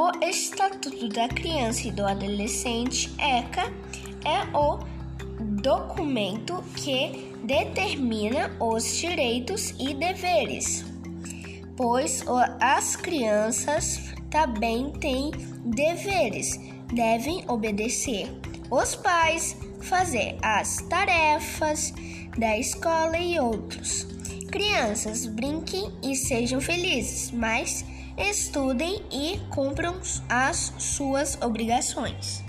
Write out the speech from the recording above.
O Estatuto da Criança e do Adolescente, ECA, é o documento que determina os direitos e deveres, pois as crianças também têm deveres, devem obedecer os pais, fazer as tarefas da escola e outros. Crianças, brinquem e sejam felizes, mas estudem e cumpram as suas obrigações.